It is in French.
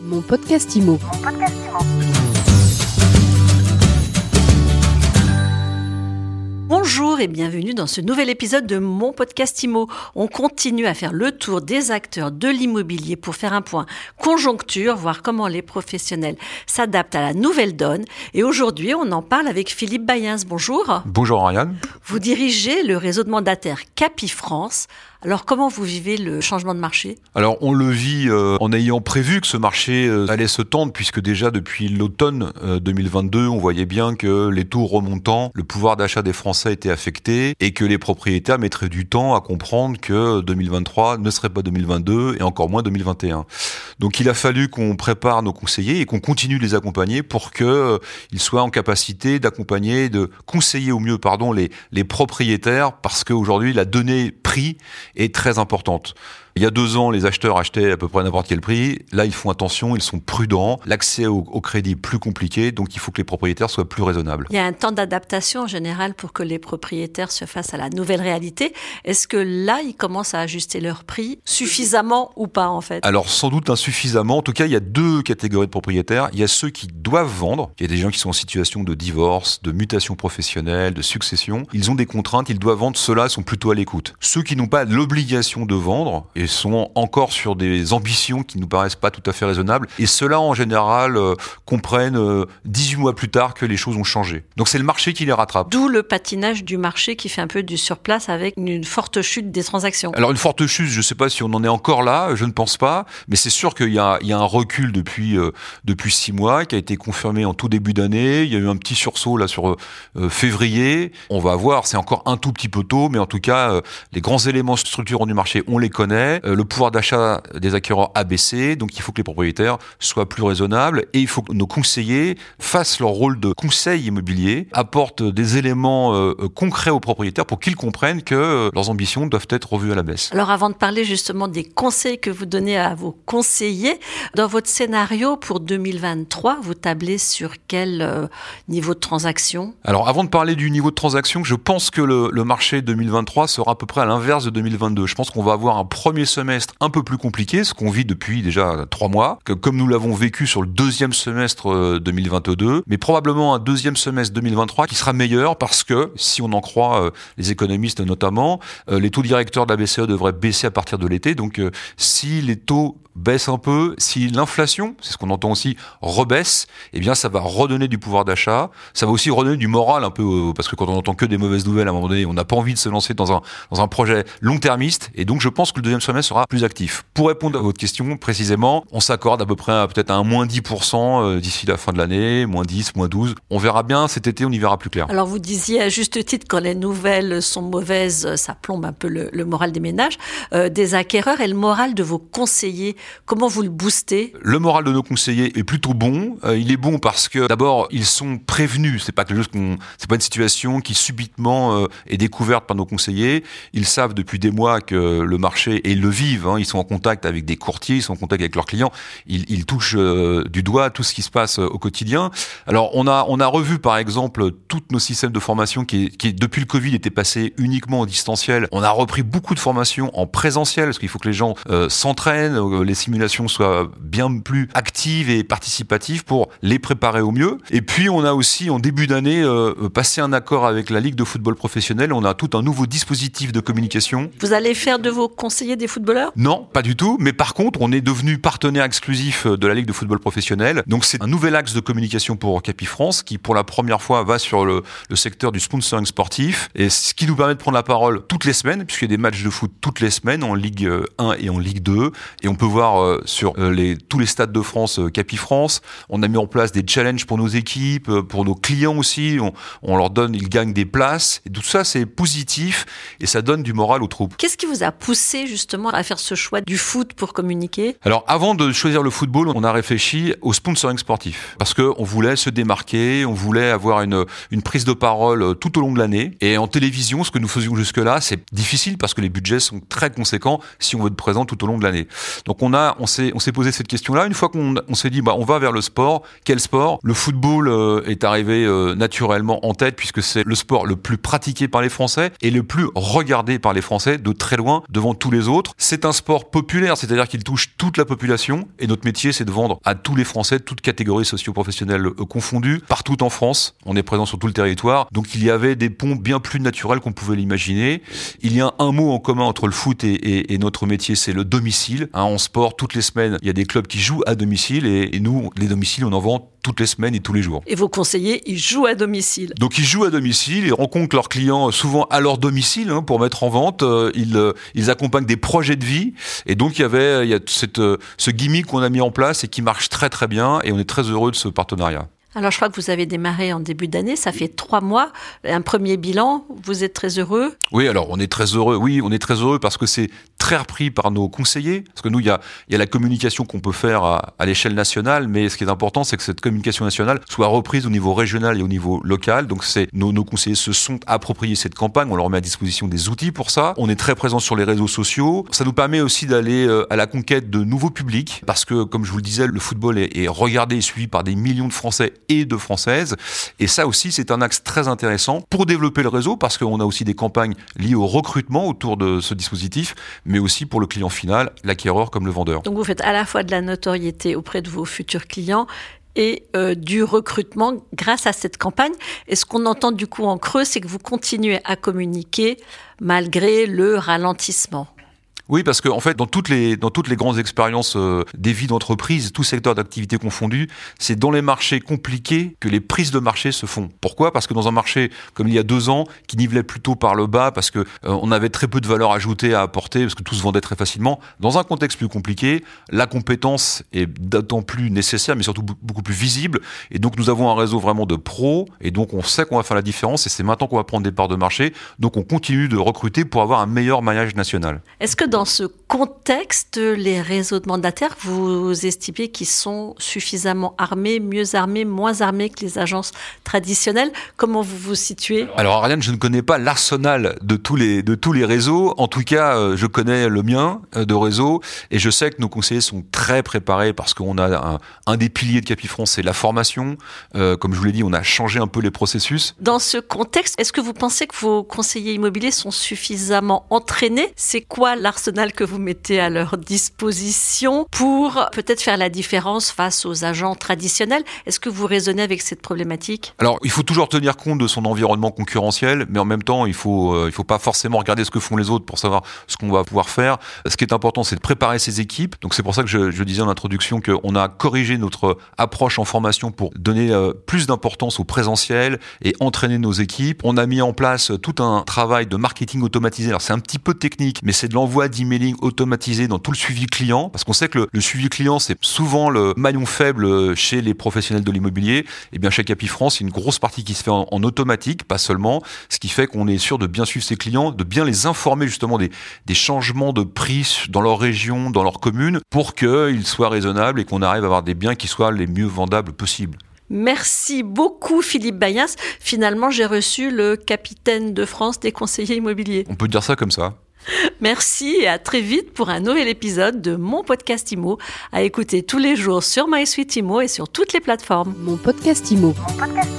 Mon podcast IMO. Bonjour et bienvenue dans ce nouvel épisode de mon podcast IMO. On continue à faire le tour des acteurs de l'immobilier pour faire un point conjoncture, voir comment les professionnels s'adaptent à la nouvelle donne. Et aujourd'hui, on en parle avec Philippe Bayens. Bonjour. Bonjour Ariane. Vous dirigez le réseau de mandataires Capi France. Alors comment vous vivez le changement de marché? Alors on le vit euh, en ayant prévu que ce marché euh, allait se tendre puisque déjà depuis l'automne 2022 euh, on voyait bien que les taux remontants, le pouvoir d'achat des Français était affecté et que les propriétaires mettraient du temps à comprendre que 2023 ne serait pas 2022 et encore moins 2021. Donc il a fallu qu'on prépare nos conseillers et qu'on continue de les accompagner pour que ils soient en capacité d'accompagner, de conseiller au mieux pardon les les propriétaires parce qu'aujourd'hui la donnée prix est très importante. Il y a deux ans, les acheteurs achetaient à peu près n'importe quel prix. Là, ils font attention, ils sont prudents. L'accès au, crédit est plus compliqué, donc il faut que les propriétaires soient plus raisonnables. Il y a un temps d'adaptation en général pour que les propriétaires se fassent à la nouvelle réalité. Est-ce que là, ils commencent à ajuster leur prix suffisamment ou pas en fait? Alors sans doute insuffisamment. En tout cas, il y a deux catégories de propriétaires. Il y a ceux qui doivent vendre. Il y a des gens qui sont en situation de divorce, de mutation professionnelle, de succession. Ils ont des contraintes, ils doivent vendre. Ceux-là sont plutôt à l'écoute. Ceux qui n'ont pas l'obligation de vendre et sont encore sur des ambitions qui nous paraissent pas tout à fait raisonnables. Et ceux-là, en général, euh, comprennent 18 euh, mois plus tard que les choses ont changé. Donc c'est le marché qui les rattrape. D'où le patinage du marché qui fait un peu du surplace avec une forte chute des transactions. Alors une forte chute, je ne sais pas si on en est encore là, je ne pense pas, mais c'est sûr qu'il y, a, un recul depuis euh, depuis six mois qui a été confirmé en tout début d'année. Il y a eu un petit sursaut là sur février. On va voir, c'est encore un tout petit peu tôt, mais en tout cas, les grands éléments structurants du marché, on les connaît. Euh, le pouvoir d'achat des acquéreurs a baissé, donc il faut que les propriétaires soient plus raisonnables et il faut que nos conseillers fassent leur rôle de conseil immobilier, apportent des éléments euh, euh, concrets aux propriétaires pour qu'ils comprennent que leurs ambitions doivent être revues à la baisse. Alors avant de parler justement des conseils que vous donnez à vos conseillers, dans votre scénario pour 2023, vous tablez sur quel niveau de transaction? Alors avant de parler du niveau de transaction, je pense que le, marché 2023 sera à peu près à l'inverse de 2022. Je pense qu'on va avoir un premier semestre un peu plus compliqué, ce qu'on vit depuis déjà trois mois, comme nous l'avons vécu sur le deuxième semestre 2022, euh, mais probablement un deuxième semestre 2023 qui sera meilleur parce que, si on en croit euh, les économistes notamment, euh, les taux directeurs de la BCE devraient baisser à partir de l'été. Donc si les taux baisse un peu, si l'inflation, c'est ce qu'on entend aussi, rebaisse, eh bien ça va redonner du pouvoir d'achat, ça va aussi redonner du moral un peu, parce que quand on entend que des mauvaises nouvelles à un moment donné, on n'a pas envie de se lancer dans un, dans un projet long-termiste, et donc je pense que le deuxième semestre sera plus actif. Pour répondre à votre question précisément, on s'accorde à peu près peut-être à un moins 10% euh, d'ici la fin de l'année, moins 10, moins 12. On verra bien, cet été on y verra plus clair. Alors vous disiez à juste titre, quand les nouvelles sont mauvaises, ça plombe un peu le, moral des ménages, euh, des acquéreurs et le moral de vos conseillers Comment vous le boostez? Le moral de nos conseillers est plutôt bon. Euh, il est bon parce que d'abord ils sont prévenus. C'est pas pas une situation qui subitement euh, est découverte par nos conseillers. Ils savent depuis des mois que le marché et ils le vivent. Hein. Ils sont en contact avec des courtiers, ils sont en contact avec leurs clients. Ils, touchent euh, du doigt tout ce qui se passe au quotidien. Alors on a on a revu par exemple tous nos systèmes de formation qui, qui depuis le Covid étaient passés uniquement au distanciel. On a repris beaucoup de formations en présentiel parce qu'il faut que les gens s'entraînent, simulation soit bien plus active et participative pour les préparer au mieux. Et puis on a aussi en début d'année euh, passé un accord avec la Ligue de football professionnel. On a tout un nouveau dispositif de communication. Vous allez faire de vos conseillers des footballeurs? Non, pas du tout. Mais par contre, on est devenu partenaire exclusif de la Ligue de football professionnel. Donc c'est un nouvel axe de communication pour Capi France qui pour la première fois va sur le, le secteur du sponsoring sportif et ce qui nous permet de prendre la parole toutes les semaines puisqu'il y a des matchs de foot toutes les semaines en Ligue 1 et en Ligue 2 et on peut voir euh, sur euh, les, tous les stades de France euh, Capi France. On a mis en place des challenges pour nos équipes, pour nos clients aussi. On, leur donne, ils gagnent des places. Et tout ça, c'est positif et ça donne du moral aux troupes. Qu'est-ce qui vous a poussé justement à faire ce choix du foot pour communiquer? Alors, avant de choisir le football, on a réfléchi au sponsoring sportif parce que on voulait se démarquer, on voulait avoir une, une prise de parole tout au long de l'année. Et en télévision, ce que nous faisions jusque-là, c'est difficile parce que les budgets sont très conséquents si on veut être présent tout au long de l'année. Donc, on a, on s'est, on s'est posé cette question-là. Une fois qu'on on s'est dit, bah, on va vers le sport. Quel sport? Le football euh, est arrivé euh, naturellement en tête puisque c'est le sport le plus pratiqué par les Français et le plus regardé par les Français de très loin devant tous les autres. C'est un sport populaire, c'est-à-dire qu'il touche toute la population et notre métier, c'est de vendre à tous les Français, toutes catégories socio-professionnelles euh, confondues, partout en France. On est présent sur tout le territoire, donc il y avait des ponts bien plus naturels qu'on pouvait l'imaginer. Il y a un mot en commun entre le foot et, notre métier, c'est le domicile. Hein, en sport, toutes les semaines, il y a des clubs qui jouent à domicile et, et nous, les domiciles, on en vend toutes les semaines et tous les jours. Et vos conseillers, ils jouent à domicile. Donc ils jouent à domicile, ils rencontrent leurs clients souvent à leur domicile hein, pour mettre en vente. Euh, ils, euh, ils accompagnent des projets de vie. Et donc il y avait il y a cette, euh, ce gimmick qu'on a mis en place et qui marche très très bien. Et on est très heureux de ce partenariat. Alors, je crois que vous avez démarré en début d'année, ça fait trois mois, un premier bilan. Vous êtes très heureux? Oui, alors on est très heureux. Oui, on est très heureux parce que c'est très repris par nos conseillers. Parce que nous, il y a, y a la communication qu'on peut faire à, à l'échelle nationale, mais ce qui est important, c'est que cette communication nationale soit reprise au niveau régional et au niveau local. Donc, c'est nos, nos conseillers se sont appropriés cette campagne. On leur met à disposition des outils pour ça. On est très présent sur les réseaux sociaux. Ça nous permet aussi d'aller euh, à la conquête de nouveaux publics parce que, comme je vous le disais, le football est, est regardé et suivi par des millions de Français et de Françaises. Et ça aussi, c'est un axe très intéressant pour développer le réseau, parce qu'on a aussi des campagnes liées au recrutement autour de ce dispositif, mais aussi pour le client final, l'acquéreur comme le vendeur. Donc vous faites à la fois de la notoriété auprès de vos futurs clients et euh, du recrutement grâce à cette campagne. Et ce qu'on entend du coup en creux, c'est que vous continuez à communiquer malgré le ralentissement. Oui, parce que en fait, dans toutes les dans toutes les grandes expériences euh, des vies d'entreprise, tout secteur d'activité confondu, c'est dans les marchés compliqués que les prises de marché se font. Pourquoi? Parce que dans un marché comme il y a deux ans, qui nivelait plutôt par le bas, parce que euh, on avait très peu de valeur ajoutée à apporter, parce que tout se vendait très facilement. Dans un contexte plus compliqué, la compétence est d'autant plus nécessaire, mais surtout beaucoup plus visible. Et donc, nous avons un réseau vraiment de pros, et donc on sait qu'on va faire la différence. Et c'est maintenant qu'on va prendre des parts de marché. Donc, on continue de recruter pour avoir un meilleur maillage national. Ce contexte, les réseaux de mandataires, vous estimez qu'ils sont suffisamment armés, mieux armés, moins armés que les agences traditionnelles Comment vous vous situez? Alors Ariane, je ne connais pas l'arsenal de tous les de tous les réseaux. En tout cas, euh, je connais le mien euh, de réseau et je sais que nos conseillers sont très préparés parce qu'on a un, un, des piliers de Capifrance, c'est la formation. Euh, comme je vous l'ai dit, on a changé un peu les processus. Dans ce contexte, est-ce que vous pensez que vos conseillers immobiliers sont suffisamment entraînés? C'est quoi l'arsenal que vous mettez à leur disposition pour peut-être faire la différence face aux agents traditionnels. Est-ce que vous raisonnez avec cette problématique? Alors, il faut toujours tenir compte de son environnement concurrentiel, mais en même temps, il faut euh, faut pas forcément regarder ce que font les autres pour savoir ce qu'on va pouvoir faire. Ce qui est important, c'est de préparer ses équipes. Donc, c'est pour ça que je, je disais en introduction qu'on a corrigé notre approche en formation pour donner euh, plus d'importance au présentiel et entraîner nos équipes. On a mis en place tout un travail de marketing automatisé. Alors, c'est un petit peu technique, mais c'est de l'envoi d'emailing automatisé dans tout le suivi client, parce qu'on sait que le, le suivi client, c'est souvent le maillon faible chez les professionnels de l'immobilier. Et eh bien chez Capifrance, il y a une grosse partie qui se fait en, en automatique, pas seulement, ce qui fait qu'on est sûr de bien suivre ses clients, de bien les informer justement des, des changements de prix dans leur région, dans leur commune, pour qu'ils soient raisonnables et qu'on arrive à avoir des biens qui soient les mieux vendables possibles. Merci beaucoup Philippe Bayas. Finalement, j'ai reçu le capitaine de France des conseillers immobiliers. On peut dire ça comme ça. Merci et à très vite pour un nouvel épisode de mon podcast IMO à écouter tous les jours sur MySuite IMO et sur toutes les plateformes. Mon podcast IMO. Mon podcast